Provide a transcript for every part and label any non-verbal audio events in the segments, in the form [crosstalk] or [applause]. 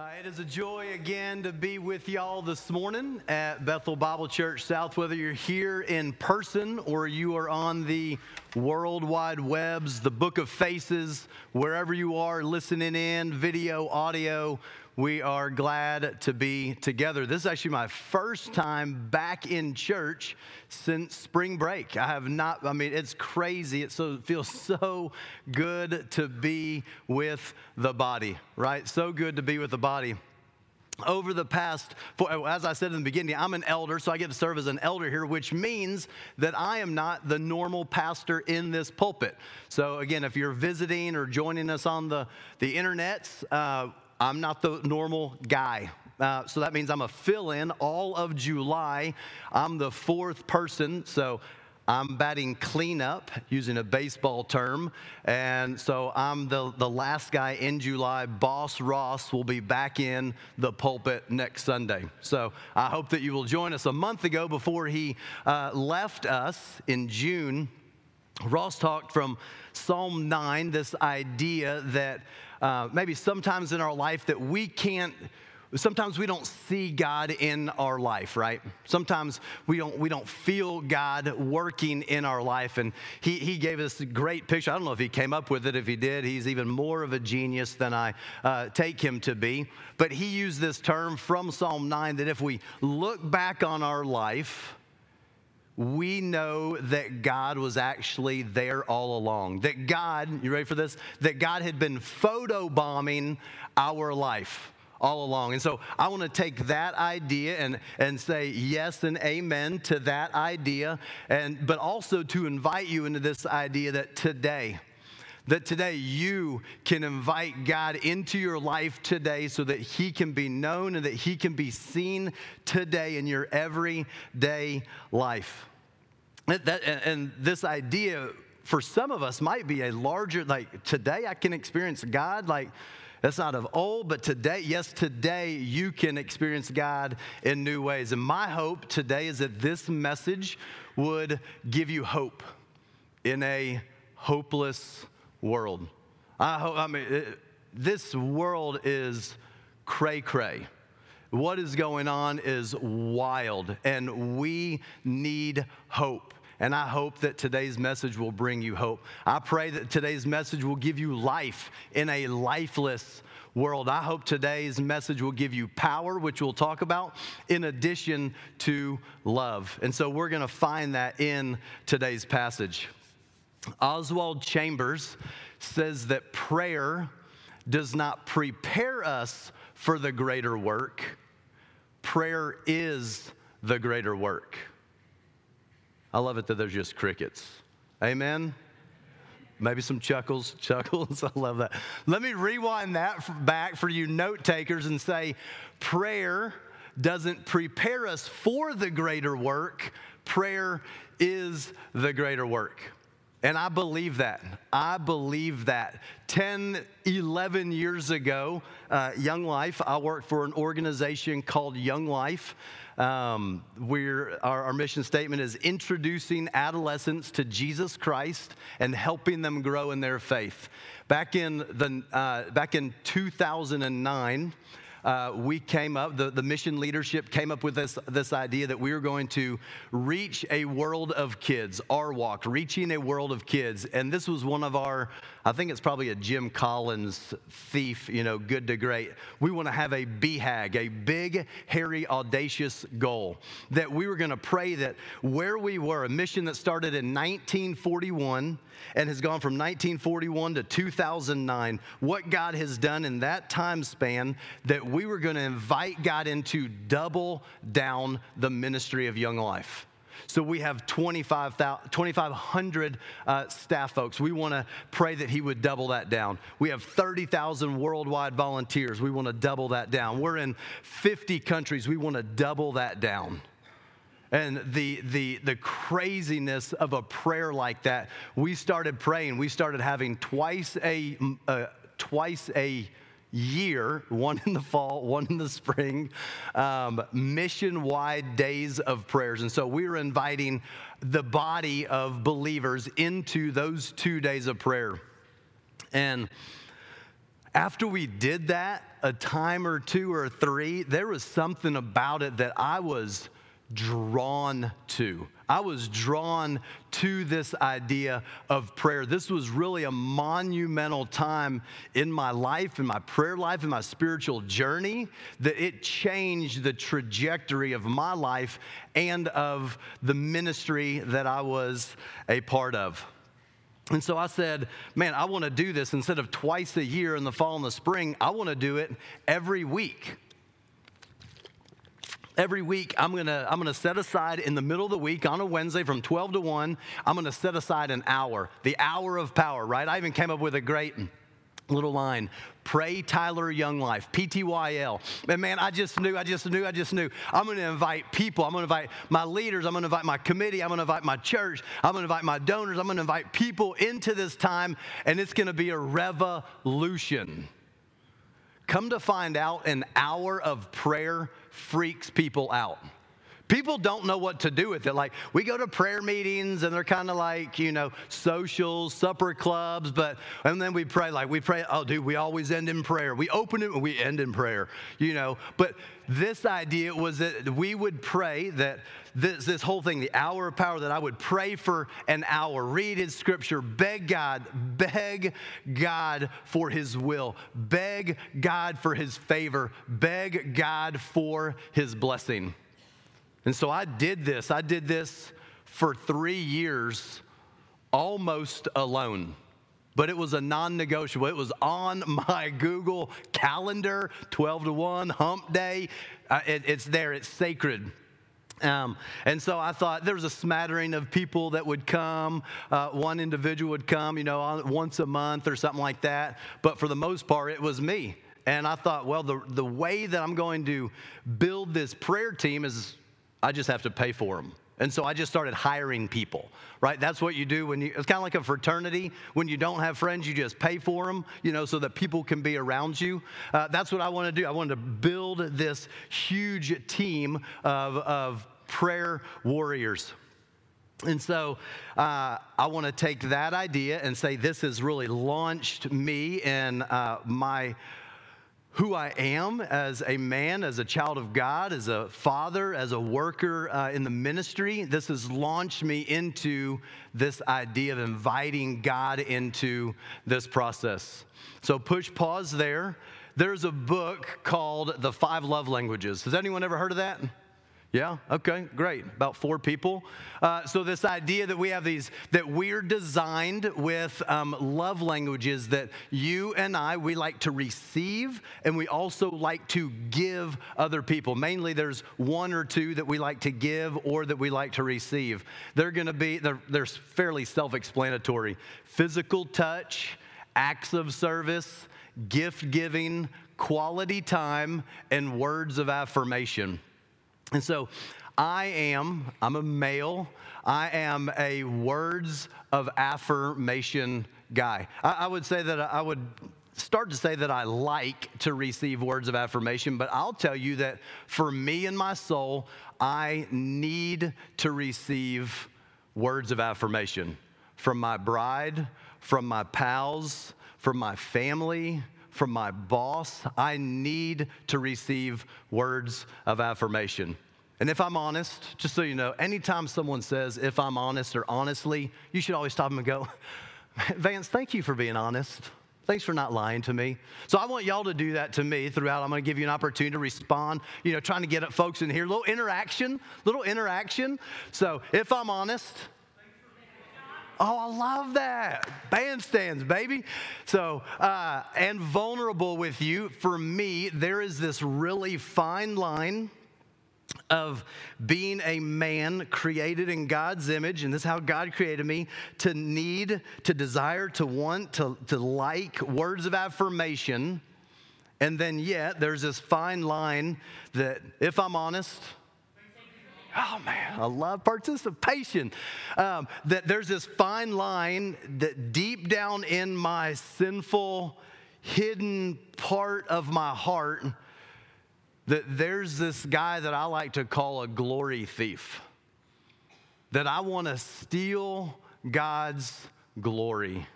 Uh, it is a joy again to be with y'all this morning at Bethel Bible Church South. Whether you're here in person or you are on the worldwide webs, the book of faces, wherever you are listening in, video, audio, we are glad to be together. This is actually my first time back in church since spring break. I have not, I mean, it's crazy. It, so, feels so good to be with the body, right? So good to be with the body over the past, as I said in the beginning, I'm an elder, so I get to serve as an elder here, which means that I am not the normal pastor in this pulpit. So, again, if you're visiting or joining us on the, the internet, uh, I'm not the normal guy. Uh, so that means I'm a fill in all of July. I'm the fourth person. So I'm batting cleanup using a baseball term. And so I'm the, the last guy in July. Boss Ross will be back in the pulpit next Sunday. So I hope that you will join us. A month ago, before he uh, left us in June, Ross talked from Psalm 9, this idea that uh, maybe sometimes in our life that we can't sometimes we don't see God in our life, right? Sometimes we don't we don't feel God working in our life. And he he gave us a great picture. I don't know if he came up with it. If he did, he's even more of a genius than I uh, take him to be. But he used this term from Psalm 9 that if we look back on our life, we know that God was actually there all along. That God, you ready for this? That God had been photobombing our life all along. And so I want to take that idea and, and say yes and amen to that idea, and but also to invite you into this idea that today, that today you can invite God into your life today so that He can be known and that He can be seen today in your everyday life. That, and this idea for some of us might be a larger, like today I can experience God like that's not of old, but today, yes, today you can experience God in new ways. And my hope today is that this message would give you hope in a hopeless world. I hope, I mean, it, this world is cray cray. What is going on is wild, and we need hope. And I hope that today's message will bring you hope. I pray that today's message will give you life in a lifeless world. I hope today's message will give you power, which we'll talk about, in addition to love. And so we're going to find that in today's passage. Oswald Chambers says that prayer does not prepare us for the greater work, prayer is the greater work. I love it that there's just crickets. Amen. Maybe some chuckles, [laughs] chuckles. I love that. Let me rewind that back for you note takers and say prayer doesn't prepare us for the greater work, prayer is the greater work. And I believe that. I believe that. 10, 11 years ago, uh, Young Life, I worked for an organization called Young Life. Um, we're, our, our mission statement is introducing adolescents to Jesus Christ and helping them grow in their faith. Back in, the, uh, back in 2009, uh, we came up, the, the mission leadership came up with this, this idea that we were going to reach a world of kids, our walk, reaching a world of kids. And this was one of our, I think it's probably a Jim Collins thief, you know, good to great. We want to have a BHAG, a big, hairy, audacious goal. That we were going to pray that where we were, a mission that started in 1941 and has gone from 1941 to 2009, what God has done in that time span, that we were going to invite God into double down the ministry of Young Life. So we have 2,500 uh, staff folks. We want to pray that He would double that down. We have 30,000 worldwide volunteers. We want to double that down. We're in 50 countries. We want to double that down. And the, the, the craziness of a prayer like that, we started praying. We started having twice a, uh, twice a year, one in the fall, one in the spring, um, mission wide days of prayers. And so we were inviting the body of believers into those two days of prayer. And after we did that a time or two or three, there was something about it that I was drawn to. I was drawn to this idea of prayer. This was really a monumental time in my life, in my prayer life, in my spiritual journey, that it changed the trajectory of my life and of the ministry that I was a part of. And so I said, man, I want to do this instead of twice a year in the fall and the spring, I want to do it every week every week i'm gonna i'm gonna set aside in the middle of the week on a wednesday from 12 to 1 i'm gonna set aside an hour the hour of power right? I even came up with a great little line pray tyler young life ptyl and man i just knew i just knew i just knew. I'm going to invite people i'm going to invite my leaders i'm going to invite my committee i'm going to invite my church i'm going to invite my donors i'm going to invite people into this time and it's going to be a revolution come to find out an hour of prayer freaks people out. People don't know what to do with it. Like, we go to prayer meetings and they're kind of like, you know, socials, supper clubs, but, and then we pray, like, we pray, oh, dude, we always end in prayer. We open it and we end in prayer, you know. But this idea was that we would pray that this, this whole thing, the hour of power, that I would pray for an hour, read his scripture, beg God, beg God for his will, beg God for his favor, beg God for his blessing. And so I did this. I did this for three years almost alone. But it was a non negotiable. It was on [laughs] my Google calendar 12 to 1, hump day. Uh, it, it's there, it's sacred. Um, and so I thought there was a smattering of people that would come. Uh, one individual would come, you know, once a month or something like that. But for the most part, it was me. And I thought, well, the, the way that I'm going to build this prayer team is I just have to pay for them. And so I just started hiring people, right? That's what you do when you, it's kind of like a fraternity. When you don't have friends, you just pay for them, you know, so that people can be around you. Uh, that's what I want to do. I wanted to build this huge team of, of prayer warriors. And so uh, I want to take that idea and say this has really launched me in uh, my who I am as a man, as a child of God, as a father, as a worker uh, in the ministry. This has launched me into this idea of inviting God into this process. So push pause there. There's a book called The Five Love Languages. Has anyone ever heard of that? Yeah, okay, great. About four people. Uh, so, this idea that we have these, that we're designed with um, love languages that you and I, we like to receive and we also like to give other people. Mainly, there's one or two that we like to give or that we like to receive. They're gonna be, they're, they're fairly self explanatory physical touch, acts of service, gift giving, quality time, and words of affirmation. And so I am, I'm a male, I am a words of affirmation guy. I, I would say that I would start to say that I like to receive words of affirmation, but I'll tell you that for me and my soul, I need to receive words of affirmation from my bride, from my pals, from my family, from my boss. I need to receive words of affirmation. And if I'm honest, just so you know, anytime someone says, if I'm honest or honestly, you should always stop them and go, [laughs] Vance, thank you for being honest. Thanks for not lying to me. So I want y'all to do that to me throughout. I'm going to give you an opportunity to respond, you know, trying to get folks in here. A little interaction, little interaction. So if I'm honest, Oh, I love that. Bandstands, baby. So, uh, and vulnerable with you, for me, there is this really fine line of being a man created in God's image, and this is how God created me, to need, to desire, to want, to, to like words of affirmation. And then, yet, there's this fine line that, if I'm honest, Oh man, I love participation. Um, that there's this fine line that deep down in my sinful, hidden part of my heart, that there's this guy that I like to call a glory thief. That I want to steal God's glory.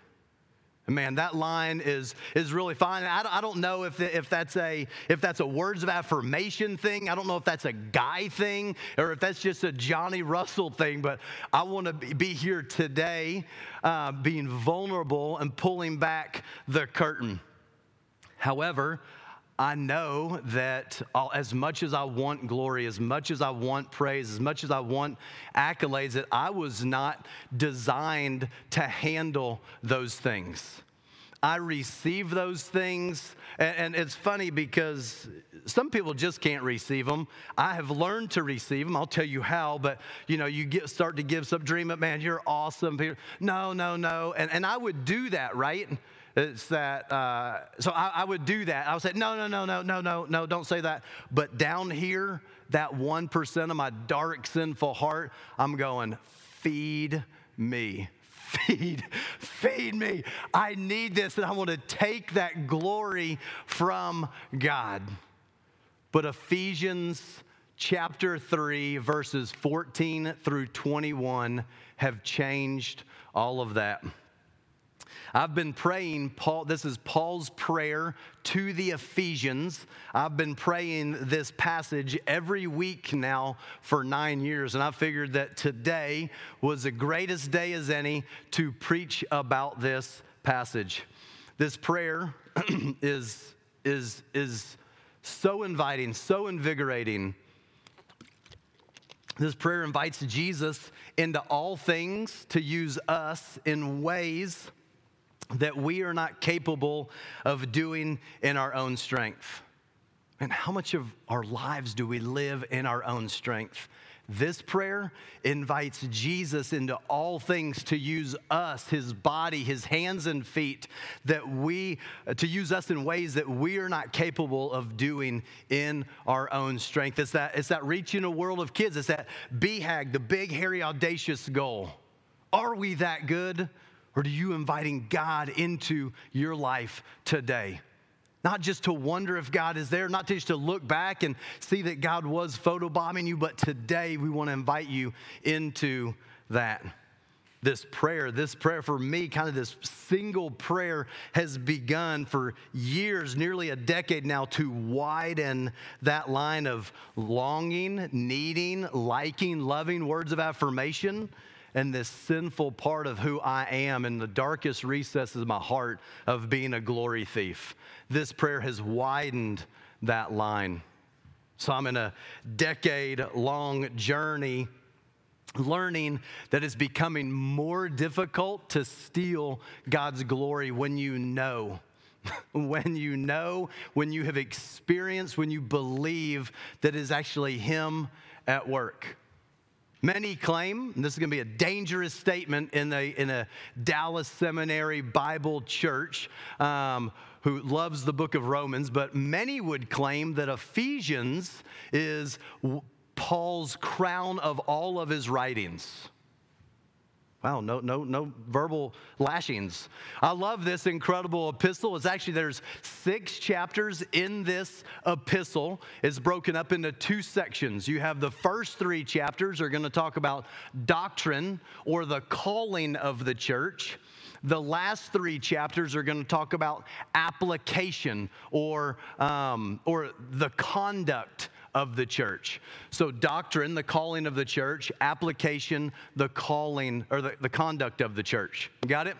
Man, that line is, is really fine. I, I don't know if, if, that's a, if that's a words of affirmation thing. I don't know if that's a guy thing or if that's just a Johnny Russell thing, but I want to be here today uh, being vulnerable and pulling back the curtain. However, I know that as much as I want glory, as much as I want praise, as much as I want accolades, that I was not designed to handle those things. I receive those things, and, and it's funny because some people just can't receive them. I have learned to receive them. I'll tell you how, but you know, you get start to give some dream up, man, you're awesome. No, no, no. And, and I would do that, right? It's that, uh, so I, I, would do that. I would say, no, no, no, no, no, no, no, don't say that. But down here, that 1% of my dark, sinful heart, I'm going, feed me. Feed, feed me. I need this, and I want to take that glory from God. But Ephesians chapter 3, verses 14 through 21 have changed all of that. I've been praying, Paul, this is Paul's prayer to the Ephesians. I've been praying this passage every week now for nine years, and I figured that today was the greatest day as any to preach about this passage. This prayer [clears throat] is, is, is so inviting, so invigorating. This prayer invites Jesus into all things to use us in ways that we are not capable of doing in our own strength. And how much of our lives do we live in our own strength? This prayer invites Jesus into all things to use us, his body, his hands and feet, that we, to use us in ways that we are not capable of doing in our own strength. It's that, it's that reaching a world of kids. It's that BHAG, the big, hairy, audacious goal. Are we that good? Or are you inviting God into your life today? Not just to wonder if God is there, not just to look back and see that God was photobombing you, but today we want to invite you into that. This prayer, this prayer for me, kind of this single prayer has begun for years, nearly a decade now, to widen that line of longing, needing, liking, loving words of affirmation and this sinful part of who I am in the darkest recesses of my heart of being a glory thief. This prayer has widened that line. So I'm in a decade long journey learning that it's becoming more difficult to steal God's glory when you know. [laughs] when you know, when you have experienced, when you believe that is actually Him at work. Many claim, and this is going to be a dangerous statement in a, in a Dallas Seminary Bible church um, who loves the book of Romans, but many would claim that Ephesians is Paul's crown of all of his writings. Wow, no, no, no verbal lashings. I love this incredible epistle. It's actually, there's six chapters in this epistle. It's broken up into two sections. You have the first three chapters are going to talk about doctrine or the calling of the church. The last three chapters are going to talk about application or, um, or the conduct of the church. So, doctrine, the calling of the church, application, the calling or the, the conduct of the church. Got it?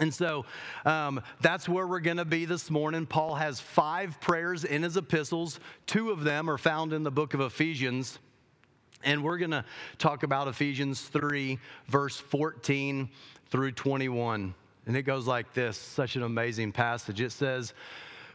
And so um, that's where we're going to be this morning. Paul has five prayers in his epistles. Two of them are found in the book of Ephesians. And we're going to talk about Ephesians 3, verse 14 through 21. And it goes like this such an amazing passage. It says,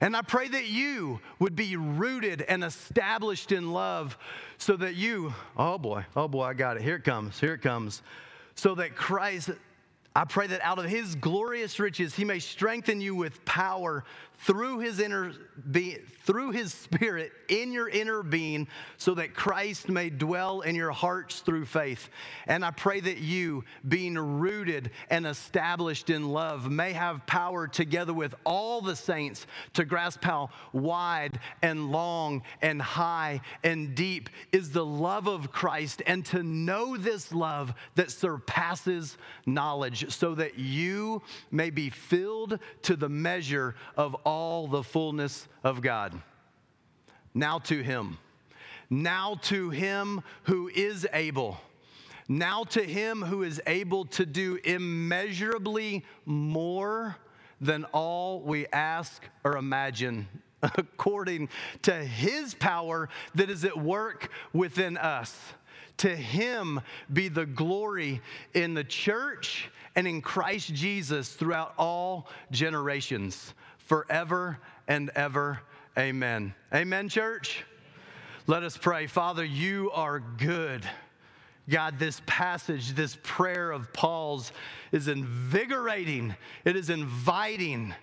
And I pray that you would be rooted and established in love so that you, oh boy, oh boy, I got it. Here it comes, here it comes. So that Christ, I pray that out of his glorious riches he may strengthen you with power through his inner be, through his spirit in your inner being so that Christ may dwell in your hearts through faith. And I pray that you being rooted and established in love may have power together with all the saints to grasp how wide and long and high and deep is the love of Christ and to know this love that surpasses knowledge so that you may be filled to the measure of all the fullness of God. Now to him. Now to him who is able. Now to him who is able to do immeasurably more than all we ask or imagine, [laughs] according to his power that is at work within us. To him be the glory in the church and in Christ Jesus throughout all generations forever and ever. Amen. Amen, church? Let us pray. Father, you are good. God, this passage, this prayer of Paul's is invigorating, it is inviting.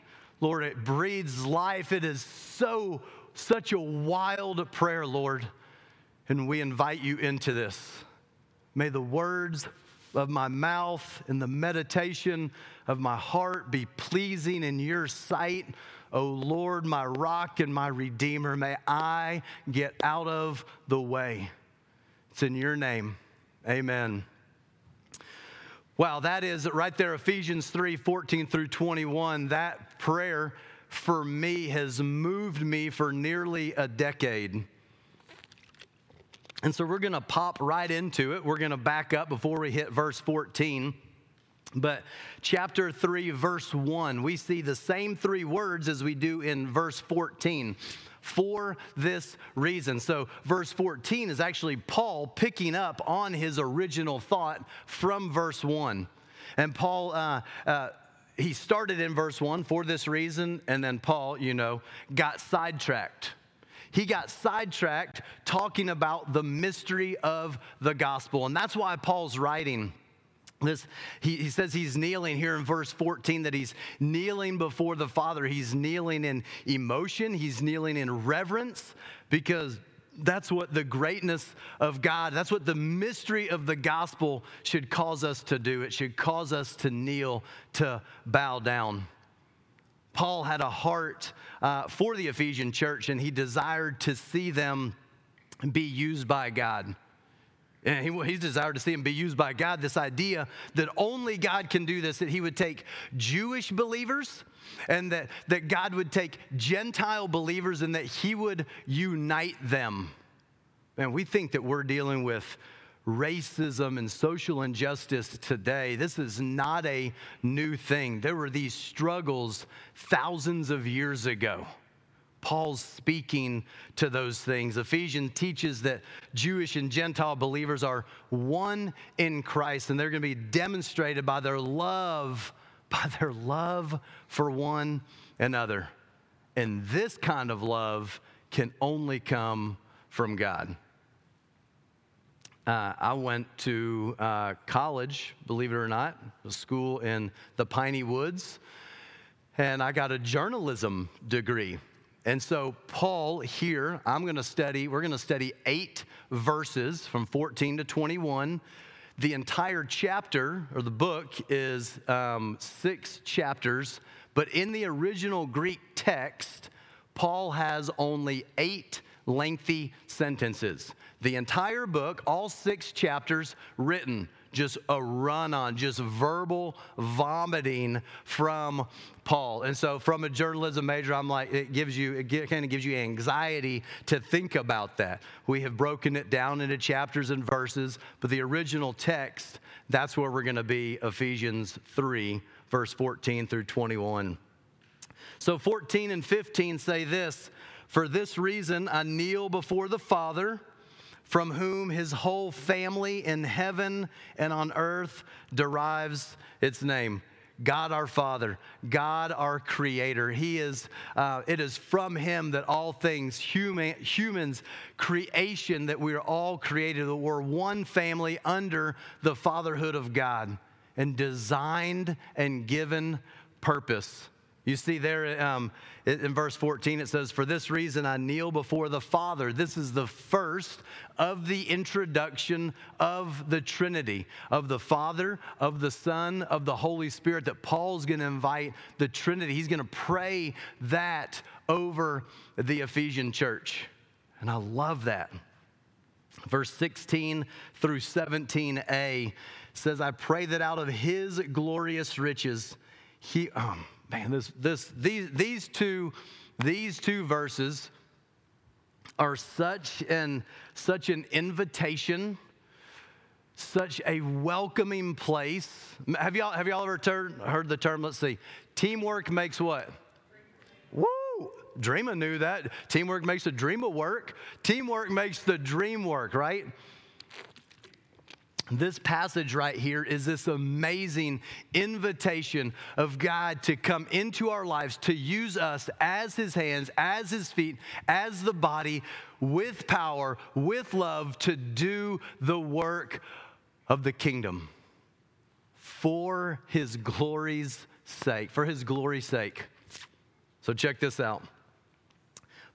Lord, it breathes life. It is so, such a wild prayer, Lord. And we invite you into this. May the words of my mouth and the meditation of my heart be pleasing in your sight. O Lord, my rock and my redeemer, may I get out of the way. It's in your name. Amen. Wow, that is right there, Ephesians 3 14 through 21. That prayer for me has moved me for nearly a decade. And so we're going to pop right into it. We're going to back up before we hit verse 14. But chapter 3, verse 1, we see the same three words as we do in verse 14 for this reason. So, verse 14 is actually Paul picking up on his original thought from verse 1. And Paul, uh, uh, he started in verse 1 for this reason, and then Paul, you know, got sidetracked he got sidetracked talking about the mystery of the gospel. And that's why Paul's writing. This, he, he says he's kneeling here in verse 14 that he's kneeling before the Father. He's kneeling in emotion, he's kneeling in reverence because that's what the greatness of God, that's what the mystery of the gospel should cause us to do. It should cause us to kneel, to bow down. Paul had a heart uh, for the Ephesian church and he desired to see them be used by God. And he, he desired to see them be used by God. This idea that only God can do this, that he would take Jewish believers and that, that God would take Gentile believers and that he would unite them. And we think that we're dealing with racism and social injustice today. This is not a new thing. There were these struggles thousands of years ago. Paul's speaking to those things. Ephesians teaches that Jewish and Gentile believers are one in Christ, and they're going to be demonstrated by their love, [laughs] by their love for one another. And this kind of love can only come from God. Uh, I went to uh, college, believe it or not, a school in the Piney Woods, and I got a journalism degree. And so, Paul, here, I'm going to study, we're going to study eight verses from 14 to 21. The entire chapter, or the book, is um, six chapters, but in the original Greek text, Paul has only eight lengthy sentences. The entire book, all six chapters, written just a run on, just verbal vomiting from Paul. And so, from a journalism major, I'm like, it gives you, it kind of gives you anxiety to think about that. We have broken it down into chapters and verses, but the original text, that's where we're going to be Ephesians 3, verse 14 through 21. So, 14 and 15 say this For this reason, I kneel before the Father from whom his whole family in heaven and on earth derives its name. God our Father, God our Creator. He is, uh, it is from Him that all things, human, humans, creation, that we are all created, that we're one family under the fatherhood of God. and designed and given purpose. You see there um, in verse 14, it says, For this reason I kneel before the Father. This is the first of the introduction of the Trinity, of the Father, of the Son, of the Holy Spirit, that Paul's going to invite the Trinity. He's going to pray that over the Ephesian church. And I love that. Verse 16 through 17a says, I pray that out of his glorious riches, he. Um, man, this, this, these, these, two, these two verses are such an, such an invitation, such a welcoming place. Have y'all, have y'all ever ter- heard the term? Let's see. Teamwork makes what? Woo! Dreama knew that. Teamwork makes the dream work. Teamwork makes the dream work, right? This passage right here is this amazing invitation of God to come into our lives, to use us as His hands, as His feet, as the body, with power, with love, to do the work of the kingdom for His glory's sake, for His glory's sake. So check this out.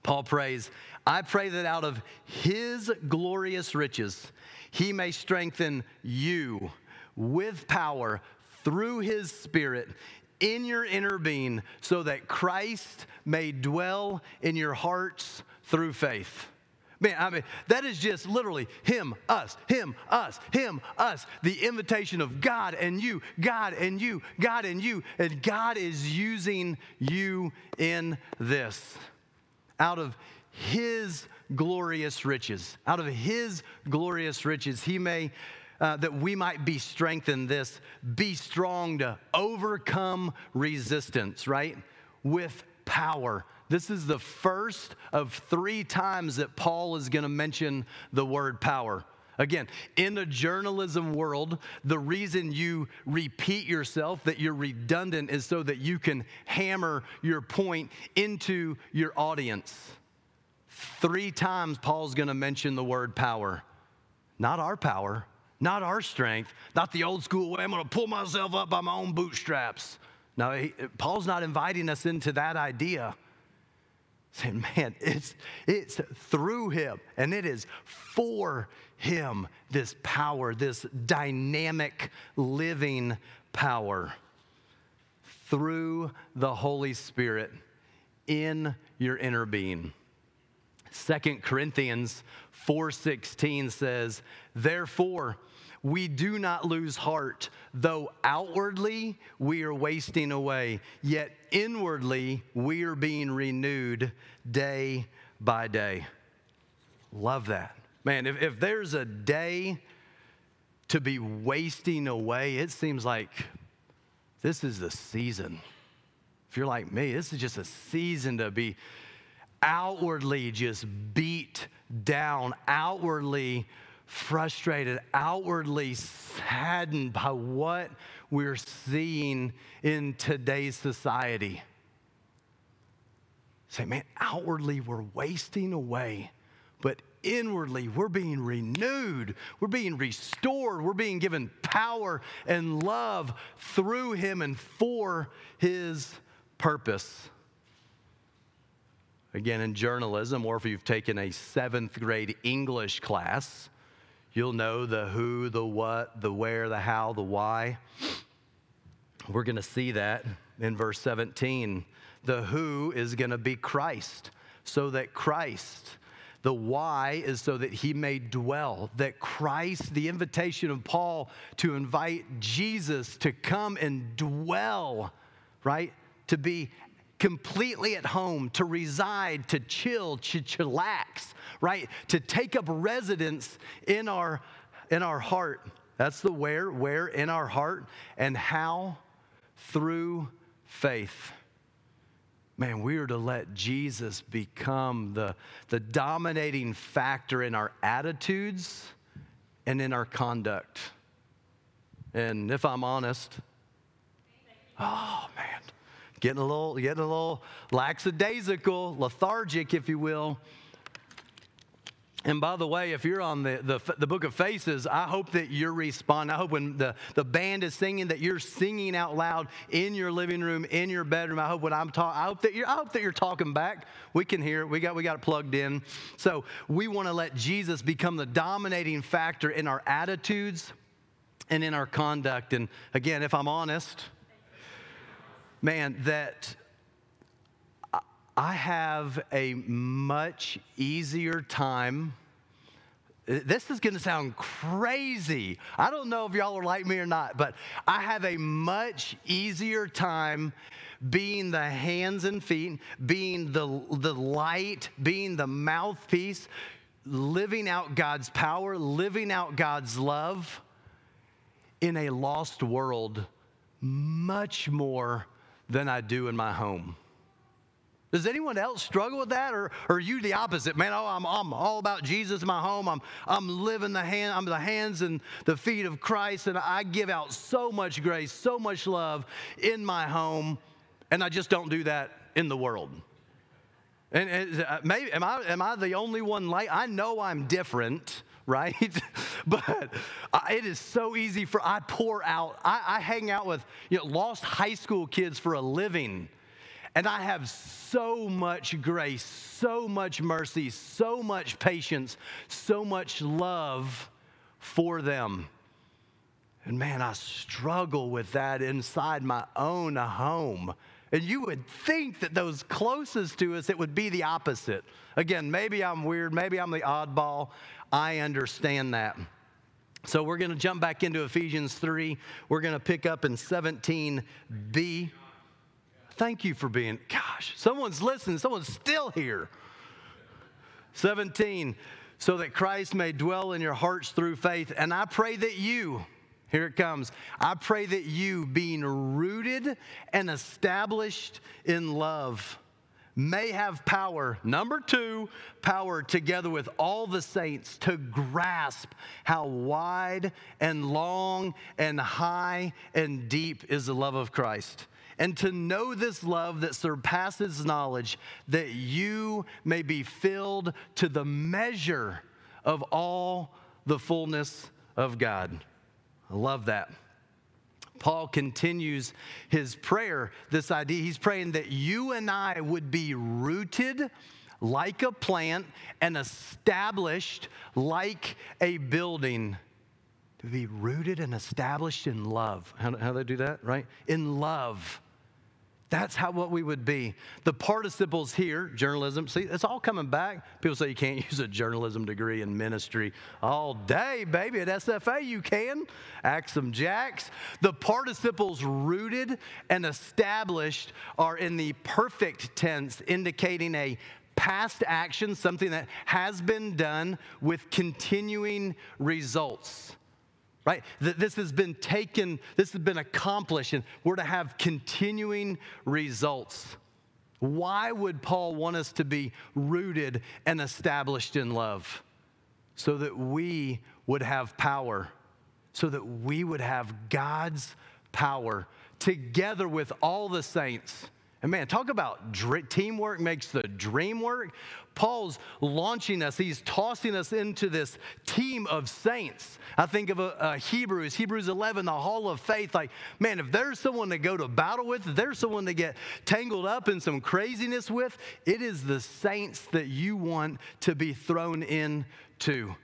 Paul prays, I pray that out of His glorious riches, he may strengthen you with power through his spirit in your inner being so that Christ may dwell in your hearts through faith. Man, I mean, that is just literally Him, us, Him, us, Him, us. The invitation of God and you, God and you, God and you. And God is using you in this. Out of His glorious riches. Out of his glorious riches, he may, uh, that we might be strengthened, this, be strong to overcome resistance, right? With power. This is the first of three times that Paul is going to mention the word power. Again, in the journalism world, the reason you repeat yourself, that you're redundant, is so that you can hammer your point into your audience. Three times, Paul's to mention the word power. Not our power, not our strength, not the old school way, I'm to pull myself up by my own bootstraps. No, he, Paul's not inviting us into that idea. Saying, man, it's, it's through him and it is for him, this power, this dynamic living power through the Holy Spirit in your inner being. Second Corinthians 4:16 says, "Therefore, we do not lose heart, though outwardly we are wasting away, yet inwardly we are being renewed day by day." Love that. Man, if, if there's a day to be wasting away, it seems like this is the season. If you're like me, this is just a season to be outwardly just beat down, outwardly frustrated, outwardly saddened by what we're seeing in today's society. Say, man, outwardly we're wasting away, inwardly we're being renewed, we're being restored, we're being given power and love through Him and for His purpose again in journalism, or if you've taken a seventh grade English class, you'll know the who, the what, the where, the how, the why. We're going to see that in verse 17. The who is going to be Christ, so that Christ, the why is so that he may dwell, that Christ, the invitation of Paul to invite Jesus to come and dwell, right? To be completely at home, to reside, to chill, to chillax, right? To take up residence in our, in our heart. That's the where, where in our heart, and how through faith. Man, we are to let Jesus become the, the dominating factor in our attitudes and in our conduct. And if I'm honest, oh man, getting a little, getting a little lackadaisical, lethargic, if you will. And by the way, if you're on the, the, the, book of Faces, I hope that you're responding. I hope when the, the band is singing that you're singing out loud in your living room, in your bedroom. I hope when I'm talking, I hope that you're I hope that you're talking back. We can hear it. We got we got it plugged in. So we want to let Jesus become the dominating factor in our attitudes and in our conduct. And again, if I'm honest, man, that I have a much easier time. This is going to sound crazy. I don't know if y'all are like me or not, but I have a much easier time being the hands and feet, being the, the light, being the mouthpiece, living out God's power, living out God's love in a lost world much more than I do in my home. Does anyone else struggle with that? Or, or are you the opposite? Man, oh, I'm, I'm all about Jesus in my home. I'm, I'm living the hand, I'm the hands and the feet of Christ, and I give out so much grace, so much love in my home, and I just don't do that in the world. And, and uh, maybe am I am I the only one like I know I'm different, [laughs] right? [laughs] but it is so easy for I pour out. I, I hang out with you know lost high school kids for a living and I have so much grace, so much mercy, so much patience, so much love for them. And man, I struggle with that inside my own home. And you would think that those closest to us, it would be the opposite. Again, maybe I'm weird, maybe I'm the oddball. I understand that. So we're going to jump back into Ephesians 3. We're going to pick up in 17b. Thank you for being, gosh, someone's listening, someone's still here. 17, so that Christ may dwell in your hearts through faith. And I pray that you, here it comes, I pray that you, being rooted and established in love, may have power, number two, power together with all the saints to grasp how wide and long and high and deep is the love of Christ and to know this love that surpasses knowledge, that you may be filled to the measure of all the fullness of God. I love that. Paul continues his prayer, this idea. He's praying that you and I would be rooted like a plant and established like a building be rooted and established in love. How, how do they do that, right? In love. That's how what we would be. The participles here, journalism, see, it's all coming back. People say you can't [laughs] use a journalism degree in ministry all day, baby. At SFA, you can. Axe 'em Jacks. The participles rooted and established are in the perfect tense, indicating a past action, something that has been done with continuing results right? This has been taken, this has been accomplished, and we're to have continuing results. Why would Paul want us to be rooted and established in love? So that we would have power, so that we would have God's power together with all the saints. And man, talk about dr- teamwork makes the dream work. Paul's launching us, he's tossing us into this team of saints. I think of a, a Hebrews, Hebrews 11, the hall of faith. Like, man, if there's someone to go to battle with, if there's someone to get tangled up in some craziness with, it is the saints that you want to be thrown into.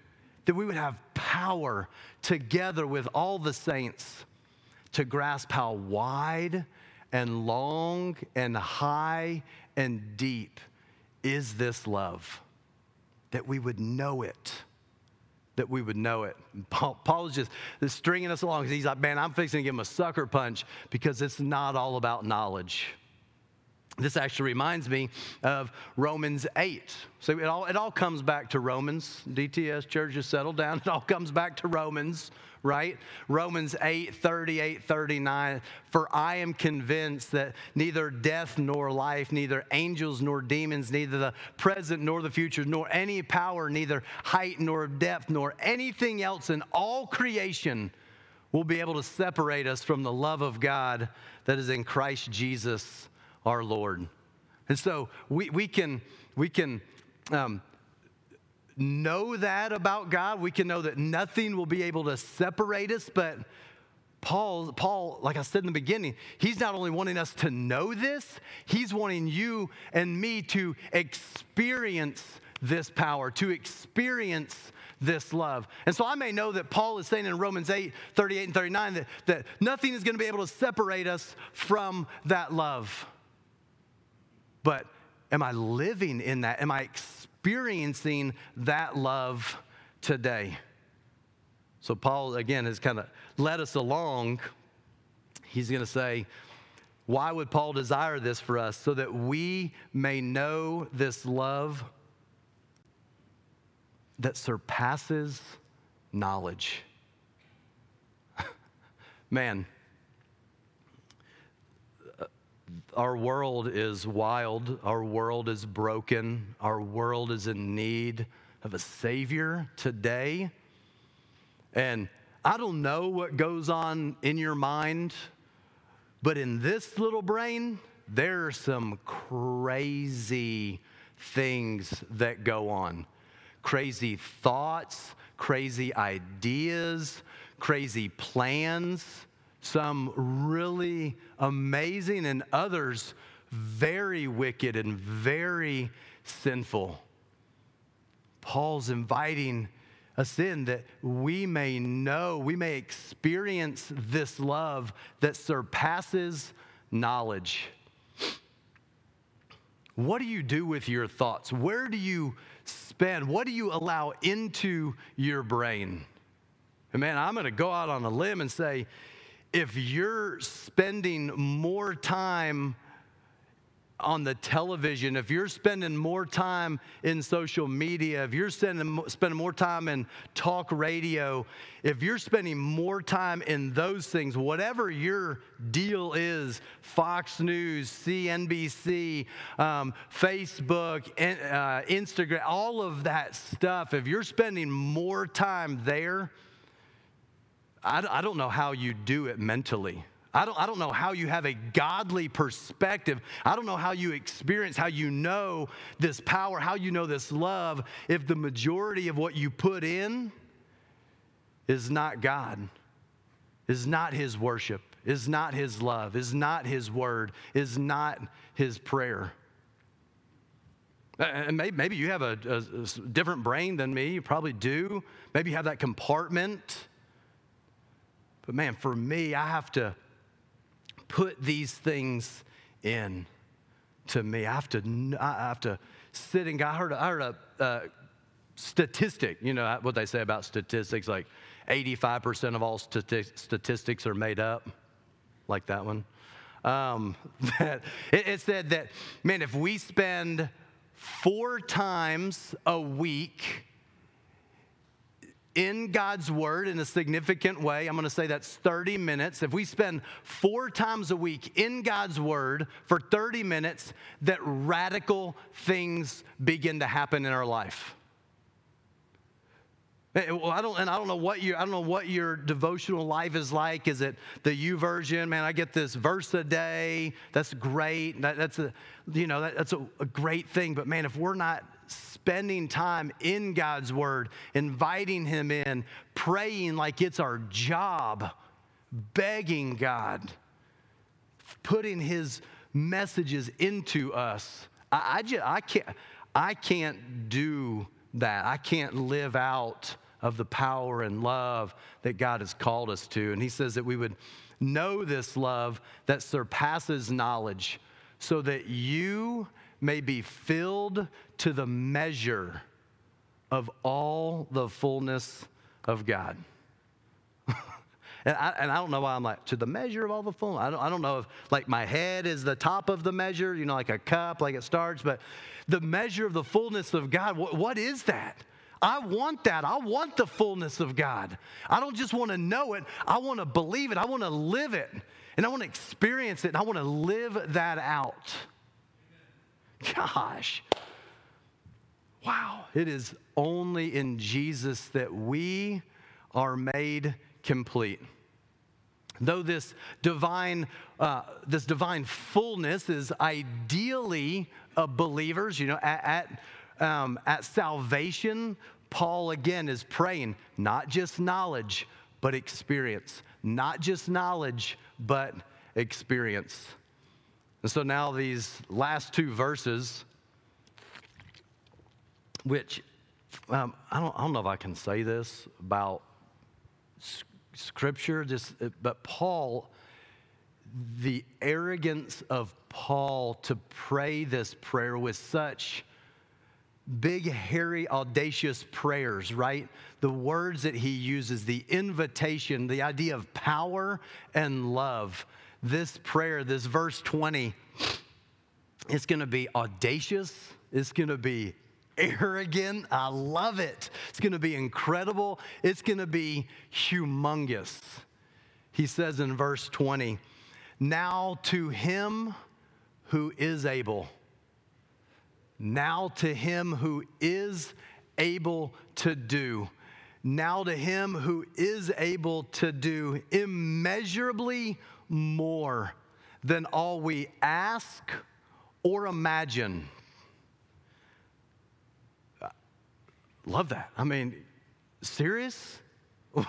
That we would have power together with all the saints to grasp how wide and long and high and deep is this love? That we would know it. That we would know it. Paul, Paul is just stringing us along. He's like, man, I'm fixing to give him a sucker punch because it's not all about knowledge. This actually reminds me of Romans 8. So it all, it all comes back to Romans. DTS churches settle down. It all comes back to Romans right? Romans 8 38, 39. For I am convinced that neither death nor life, neither angels nor demons, neither the present nor the future, nor any power, neither height nor depth, nor anything else in all creation will be able to separate us from the love of God that is in Christ Jesus our Lord. And so we, we can, we can um, know that about God. We can know that nothing will be able to separate us, but Paul, Paul, like I said in the beginning, he's not only wanting us to know this, he's wanting you and me to experience this power, to experience this love. And so I may know that Paul is saying in Romans 8, 38 and 39 that, that nothing is going to be able to separate us from that love. But am I living in that? Am I experiencing that love today? So Paul, again, has kind of led us along. He's going to say, why would Paul desire this for us? So that we may know this love that surpasses knowledge. [laughs] Man, our world is wild. Our world is broken. Our world is in need of a Savior today. And I don't know what goes on in your mind, but in this little brain, there are some crazy things that go on crazy thoughts, crazy ideas, crazy plans, some really amazing, and others very wicked and very sinful. Paul's inviting us in that we may know, we may experience this love that surpasses knowledge. What do you do with your thoughts? Where do you spend? What do you allow into your brain? And man, I'm going to go out on a limb and say if you're spending more time on the television, if you're spending more time in social media, if you're spending, spending more time in talk radio, if you're spending more time in those things, whatever your deal is Fox News, CNBC, um, Facebook, uh, Instagram, all of that stuff, if you're spending more time there, I, I don't know how you do it mentally. I don't, I don't know how you have a godly perspective. I don't know how you experience, how you know this power, how you know this love, if the majority of what you put in is not God, is not His worship, is not His love, is not His word, is not His prayer. And maybe you have a, a, a different brain than me. You probably do. Maybe you have that compartment. But man, for me, I have to put these things in to me. I have to, I have to sit and I heard, I heard a, a statistic, you know what they say about statistics, like 85% of all stati- statistics are made up, like that one. Um, [laughs] that it, it said that, man, if we spend four times a week in God's Word in a significant way. I'm going to say that's 30 minutes. If we spend four times a week in God's Word for 30 minutes, that radical things begin to happen in our life. Eh, well, I don't, and I don't know what your, I don't know what your devotional life is like. Is it the YouVersion? Man, I get this verse a day. That's great. That, that's a, you know, that, that's a, a great thing. But man, if we're not spending time in God's Word, inviting Him in, praying like it's our job, begging God, putting His messages into us. I, I, just, I, can't, I can't do that. I can't live out of the power and love that God has called us to. And He says that we would know this love that surpasses knowledge so that you may be filled to the measure of all the fullness of God. [laughs] and, I, and, I, don't know why I'm like, to the measure of all the fullness. I don't, I don't know if like my head is the top of the measure, you know, like a cup, like it starts, but the measure of the fullness of God, what, what is that? I want that. I want the fullness of God. I don't just want to know it, I want to believe it. I want to live it. And I want to experience it. And I want to live that out. Gosh. Wow. It is only in Jesus that we are made complete. Though this divine, uh, this divine fullness is ideally of believers, you know, at, at um, at salvation, Paul again is praying not just knowledge, but experience. Not just knowledge, but experience. And so now these last two verses, which um, I, don't, I don't know if I can say this about scripture, just, but Paul, the arrogance of Paul to pray this prayer with such big, hairy, audacious prayers, right? The words that he uses, the invitation, the idea of power and love. This prayer, this verse 20, it's going to be audacious, it's going to be arrogant. I love it. It's going to be incredible, it's going to be humongous. He says in verse 20, Now to him who is able now to him who is able to do. Now to him who is able to do immeasurably more than all we ask or imagine. Love that. I mean, serious? [laughs]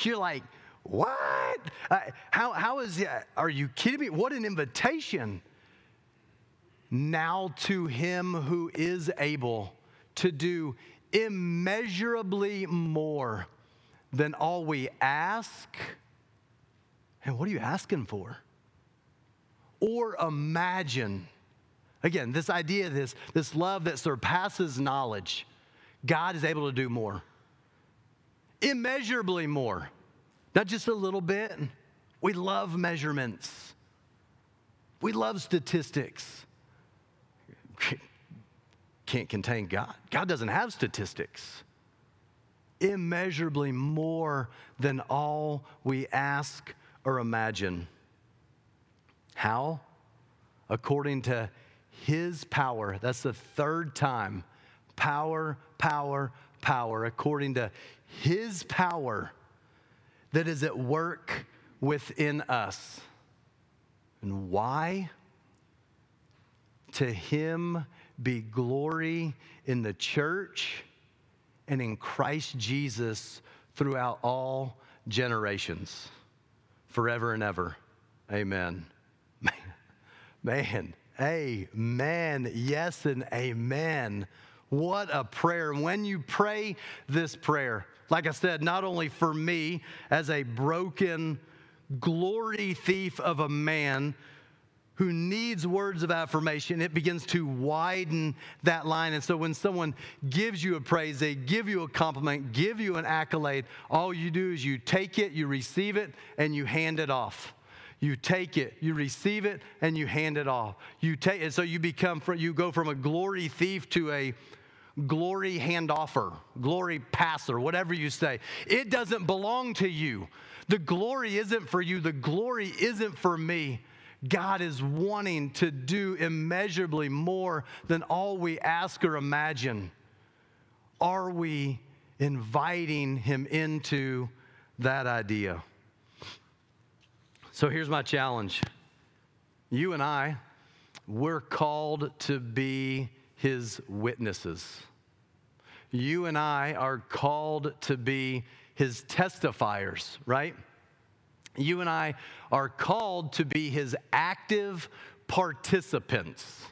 You're like, what? Uh, how, how is that? Are you kidding me? What an invitation. Now to him who is able to do immeasurably more than all we ask. And what are you asking for? Or imagine. Again, this idea, this, this love that surpasses knowledge, God is able to do more. Immeasurably more. Not just a little bit. We love measurements, we love statistics can't contain God. God doesn't have statistics. Immeasurably more than all we ask or imagine. How? According to His power. That's the third time. Power, power, power. According to His power that is at work within us. And why? To him be glory in the church and in Christ Jesus throughout all generations, forever and ever. Amen. [laughs] Man, amen. Yes, and amen. What a prayer. When you pray this prayer, like I said, not only for me as a broken, glory thief of a man who needs words of affirmation, it begins to widen that line. And so when someone gives you a praise, they give you a compliment, give you an accolade, all you do is you take it, you receive it, and you hand it off. You take it, you receive it, and you hand it off. You take it, so you become, you go from a glory thief to a glory handoffer, glory passer, whatever you say. It doesn't belong to you. The glory isn't for you. The glory isn't for me. God is wanting to do immeasurably more than all we ask or imagine. Are we inviting Him into that idea? So here's my challenge. You and I, we're called to be His witnesses. You and I are called to be His testifiers, right? You and I are called to be his active participants.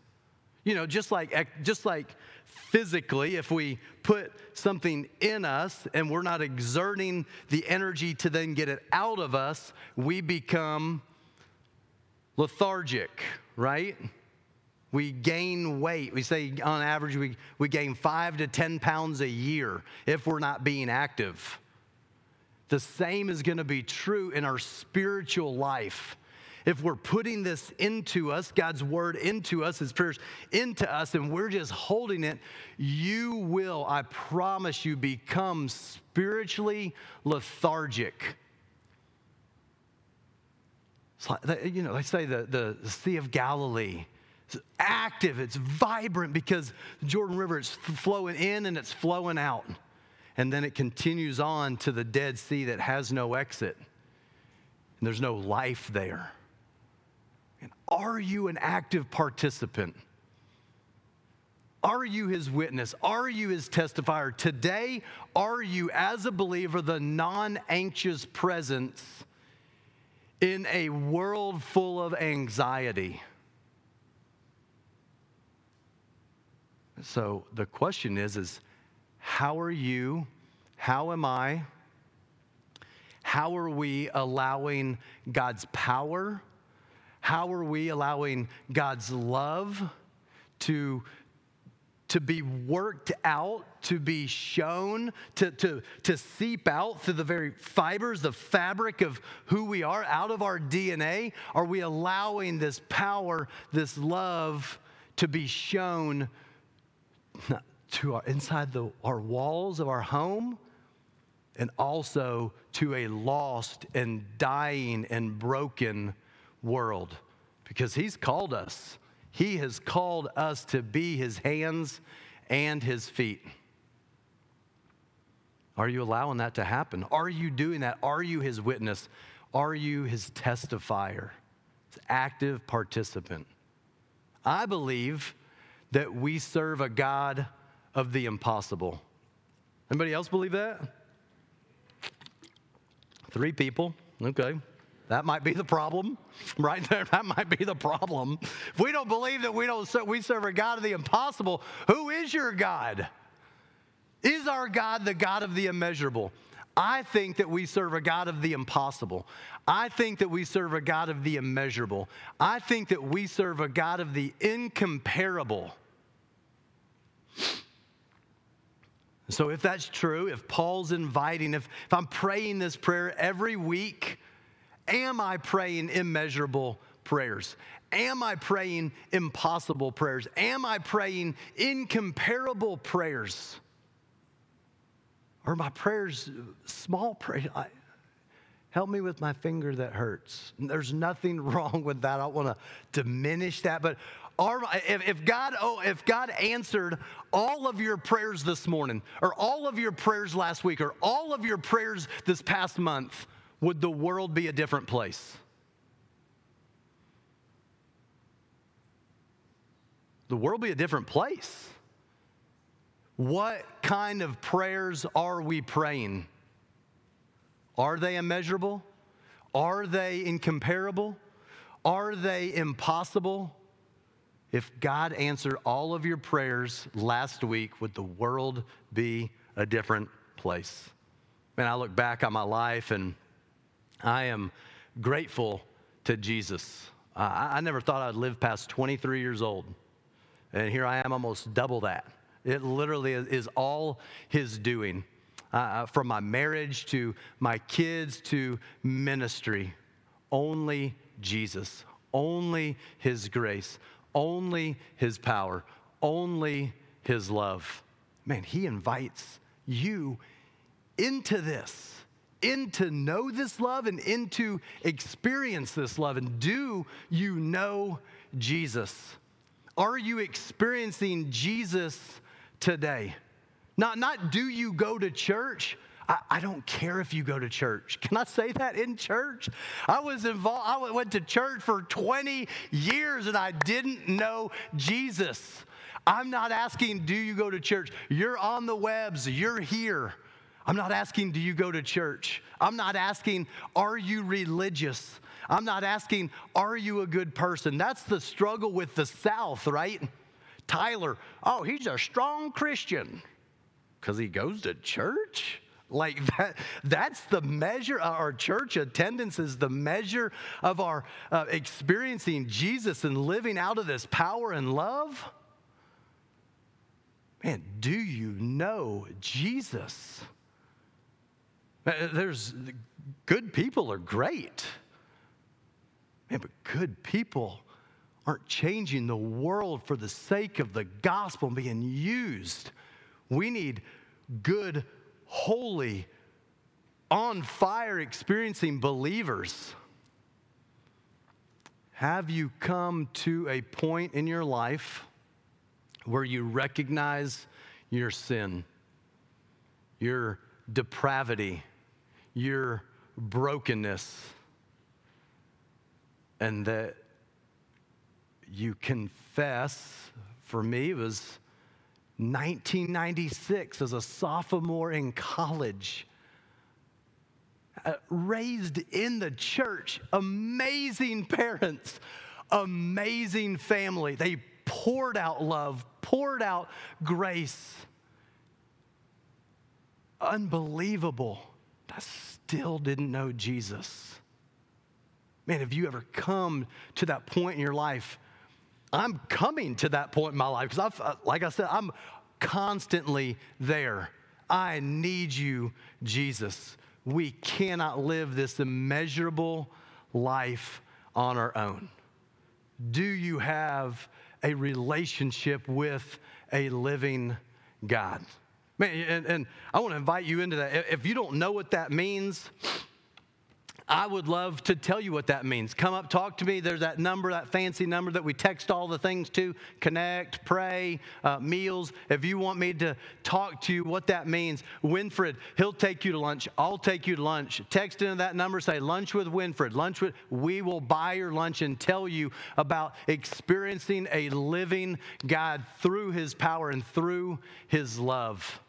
You know, just like, just like physically, if we put something in us and we're not exerting the energy to then get it out of us, we become lethargic, right? We gain weight. We say on average we, we gain five to 10 pounds a year if we're not being active. The same is going to be true in our spiritual life. If we're putting this into us, God's word into us, His prayers into us, and we're just holding it, you will, I promise you, become spiritually lethargic. Like, you know, they say the, the, Sea of Galilee. It's active, it's vibrant because the Jordan River is flowing in and it's flowing out and then it continues on to the Dead Sea that has no exit. And there's no life there. And are you an active participant? Are you his witness? Are you his testifier? Today, are you, as a believer, the non anxious presence in a world full of anxiety? So the question is, is how are you, how am I, how are we allowing God's power? How are we allowing God's love to, to be worked out, to be shown, to, to, to seep out through the very fibers, the fabric of who we are, out of our DNA? Are we allowing this power, this love to be shown to our, inside the, our walls of our home? and also to a lost and dying and broken world because He's called us. He has called us to be His hands and His feet. Are you allowing that to happen? Are you doing that? Are you His witness? Are you His testifier? His active participant? I believe that we serve a God of the impossible. Anybody else believe that? Three people. Okay. That might be the problem, [laughs] right there. That might be the problem. If we don't believe that we don't we serve a God of the impossible, who is your God? Is our God the God of the immeasurable? I think that we serve a God of the impossible. I think that we serve a God of the immeasurable. I think that we serve a God of the incomparable. So, if that's true, if Paul's inviting, if, if I'm praying this prayer every week, am I praying immeasurable prayers? Am I praying impossible prayers? Am I praying incomparable prayers? Or my prayers small prayers? help me with my finger that hurts. There's nothing [laughs] wrong with that. I don't want to diminish that, but our, if, if, God, oh, if God answered all of your prayers this morning, or all of your prayers last week, or all of your prayers this past month, would the world be a different place? The world be a different place. What kind of prayers are we praying? Are they immeasurable? Are they incomparable? Are they impossible? If God answered all of your prayers last week, would the world be a different place? Man, I look back on my life and I am grateful to Jesus. Uh, I, never thought I'd live past 23 years old. And here I am, almost double that. It literally is, is all His doing. Uh, uh from my marriage to my kids to ministry, only Jesus, only His grace, only His power, only His love. Man, He invites you into this, into know this love and into experience this love. And do you know Jesus? Are you experiencing Jesus today? Not, not do you go to church? I, I, don't care if you go to church. [laughs] Can I say that in church? I was involved, I went to church for 20 years and I didn't know Jesus. I'm not asking, do you go to church? You're on the webs, you're here. I'm not asking, do you go to church? I'm not asking, are you religious? I'm not asking, are you a good person? That's the struggle with the South, right? Tyler, oh, he's a strong Christian because he goes to church? Like [laughs] that, that's the measure. Our church attendance is the measure of our uh, experiencing Jesus and living out of this power and love. Man, do you know Jesus? Uh, there's good people are great. Man, but good people aren't changing the world for the sake of the gospel being used. We need good holy, on fire, experiencing believers. Have you come to a point in your life where you recognize your sin, your depravity, your brokenness, and that you confess? For me, was 1996 as a sophomore in college. Uh, raised in the church, amazing parents, amazing family. They poured out love, poured out grace. Unbelievable. I still didn't know Jesus. Man, have you ever come to that point in your life? I'm coming to that point in my life because I've, uh, like I said, I'm constantly there. I need you, Jesus. We cannot live this immeasurable life on our own. Do you have a relationship with a living God? Man, and, and I want to invite you into that. If you don't know what that means, I would love to tell you what that means. Come up, talk to me. There's that number, that fancy number that we text all the things to connect, pray, uh, meals. If you want me to talk to you what that means, Winfred, he'll take you to lunch. I'll take you to lunch. Text into that number, say lunch with Winfred. Lunch with, we will buy your lunch and tell you about experiencing a living God through his power and through his love.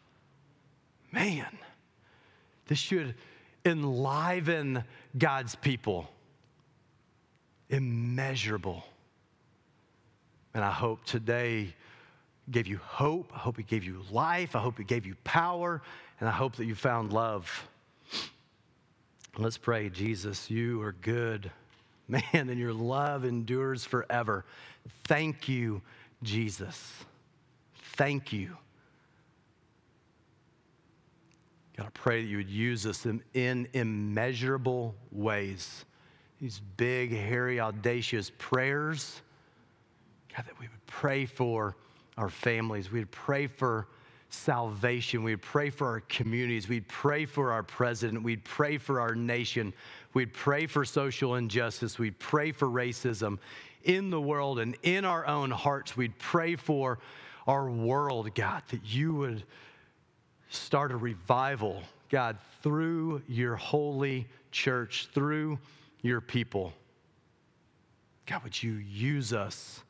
Man, this should enliven God's people. Immeasurable. And I hope today gave you hope. I hope it gave you life. I hope it gave you power. And I hope that you found love. Let's pray, Jesus, you are good. [laughs] Man, and your love endures forever. Thank you, Jesus. Thank you. God, I pray that you would use us in, in immeasurable ways. These big, hairy, audacious prayers. God, that we would pray for our families. We'd pray for salvation. We'd pray for our communities. We'd pray for our president. We'd pray for our nation. We'd pray for social injustice. We'd pray for racism in the world and in our own hearts. We'd pray for our world, God, that you would start a revival, God, through your holy church, through your people. God, would you use us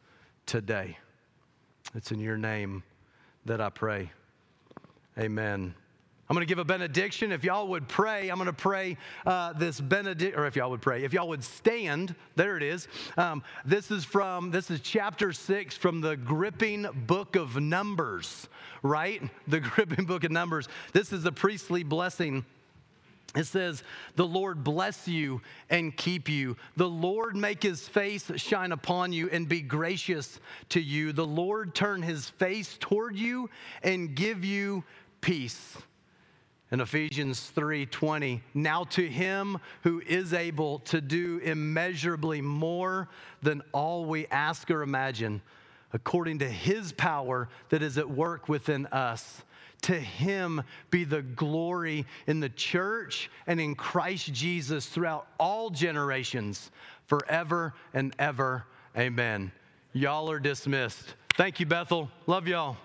today? It's in your name that I pray. Amen. I'm going to give a benediction. If y'all would pray, I'm going to pray uh, this benediction, or if y'all would pray, if y'all would stand, there it is. Um, this is from, this is chapter six from the gripping book of Numbers, right? [laughs] The gripping book of Numbers. This is the priestly blessing. It says, The Lord bless you and keep you. The Lord make his face shine upon you and be gracious to you. The Lord turn his face toward you and give you peace in Ephesians 3:20 now to him who is able to do immeasurably more than all we ask or imagine according to his power that is at work within us. To him be the glory in the church and in Christ Jesus throughout all generations forever and ever. Amen. Y'all are dismissed. Thank you Bethel. Love y'all